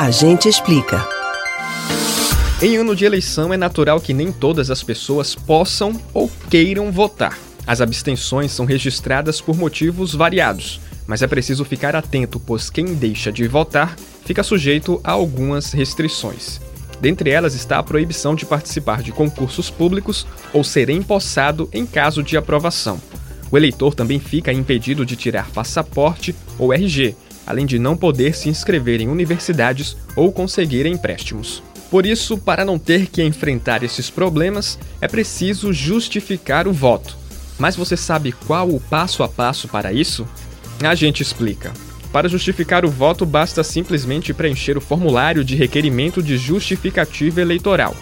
A gente explica. Em ano de eleição, é natural que nem todas as pessoas possam ou queiram votar. As abstenções são registradas por motivos variados, mas é preciso ficar atento, pois quem deixa de votar fica sujeito a algumas restrições. Dentre elas está a proibição de participar de concursos públicos ou ser empossado em caso de aprovação. O eleitor também fica impedido de tirar passaporte ou RG, além de não poder se inscrever em universidades ou conseguir empréstimos. Por isso, para não ter que enfrentar esses problemas, é preciso justificar o voto. Mas você sabe qual o passo a passo para isso? A gente explica. Para justificar o voto, basta simplesmente preencher o formulário de requerimento de justificativa eleitoral.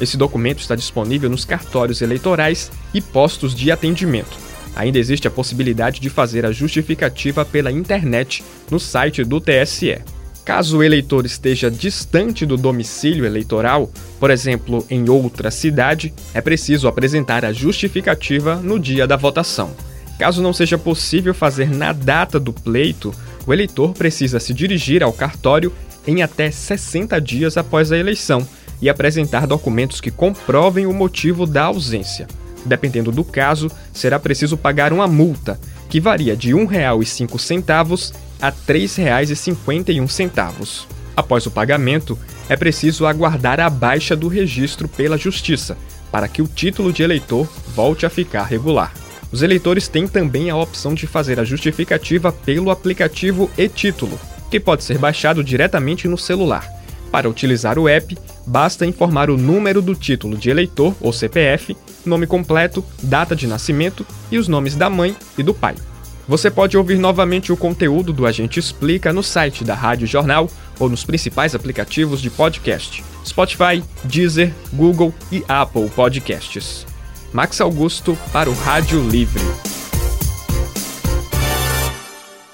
Esse documento está disponível nos cartórios eleitorais e postos de atendimento. Ainda existe a possibilidade de fazer a justificativa pela internet no site do TSE. Caso o eleitor esteja distante do domicílio eleitoral, por exemplo, em outra cidade, é preciso apresentar a justificativa no dia da votação. Caso não seja possível fazer na data do pleito, o eleitor precisa se dirigir ao cartório em até 60 dias após a eleição e apresentar documentos que comprovem o motivo da ausência. Dependendo do caso, será preciso pagar uma multa, que varia de R$ 1,05 a R$ 3,51. Após o pagamento, é preciso aguardar a baixa do registro pela Justiça, para que o título de eleitor volte a ficar regular. Os eleitores têm também a opção de fazer a justificativa pelo aplicativo e-Título, que pode ser baixado diretamente no celular. Para utilizar o app, basta informar o número do título de eleitor ou CPF nome completo, data de nascimento e os nomes da mãe e do pai. Você pode ouvir novamente o conteúdo do Agente Explica no site da Rádio Jornal ou nos principais aplicativos de podcast: Spotify, Deezer, Google e Apple Podcasts. Max Augusto para o Rádio Livre.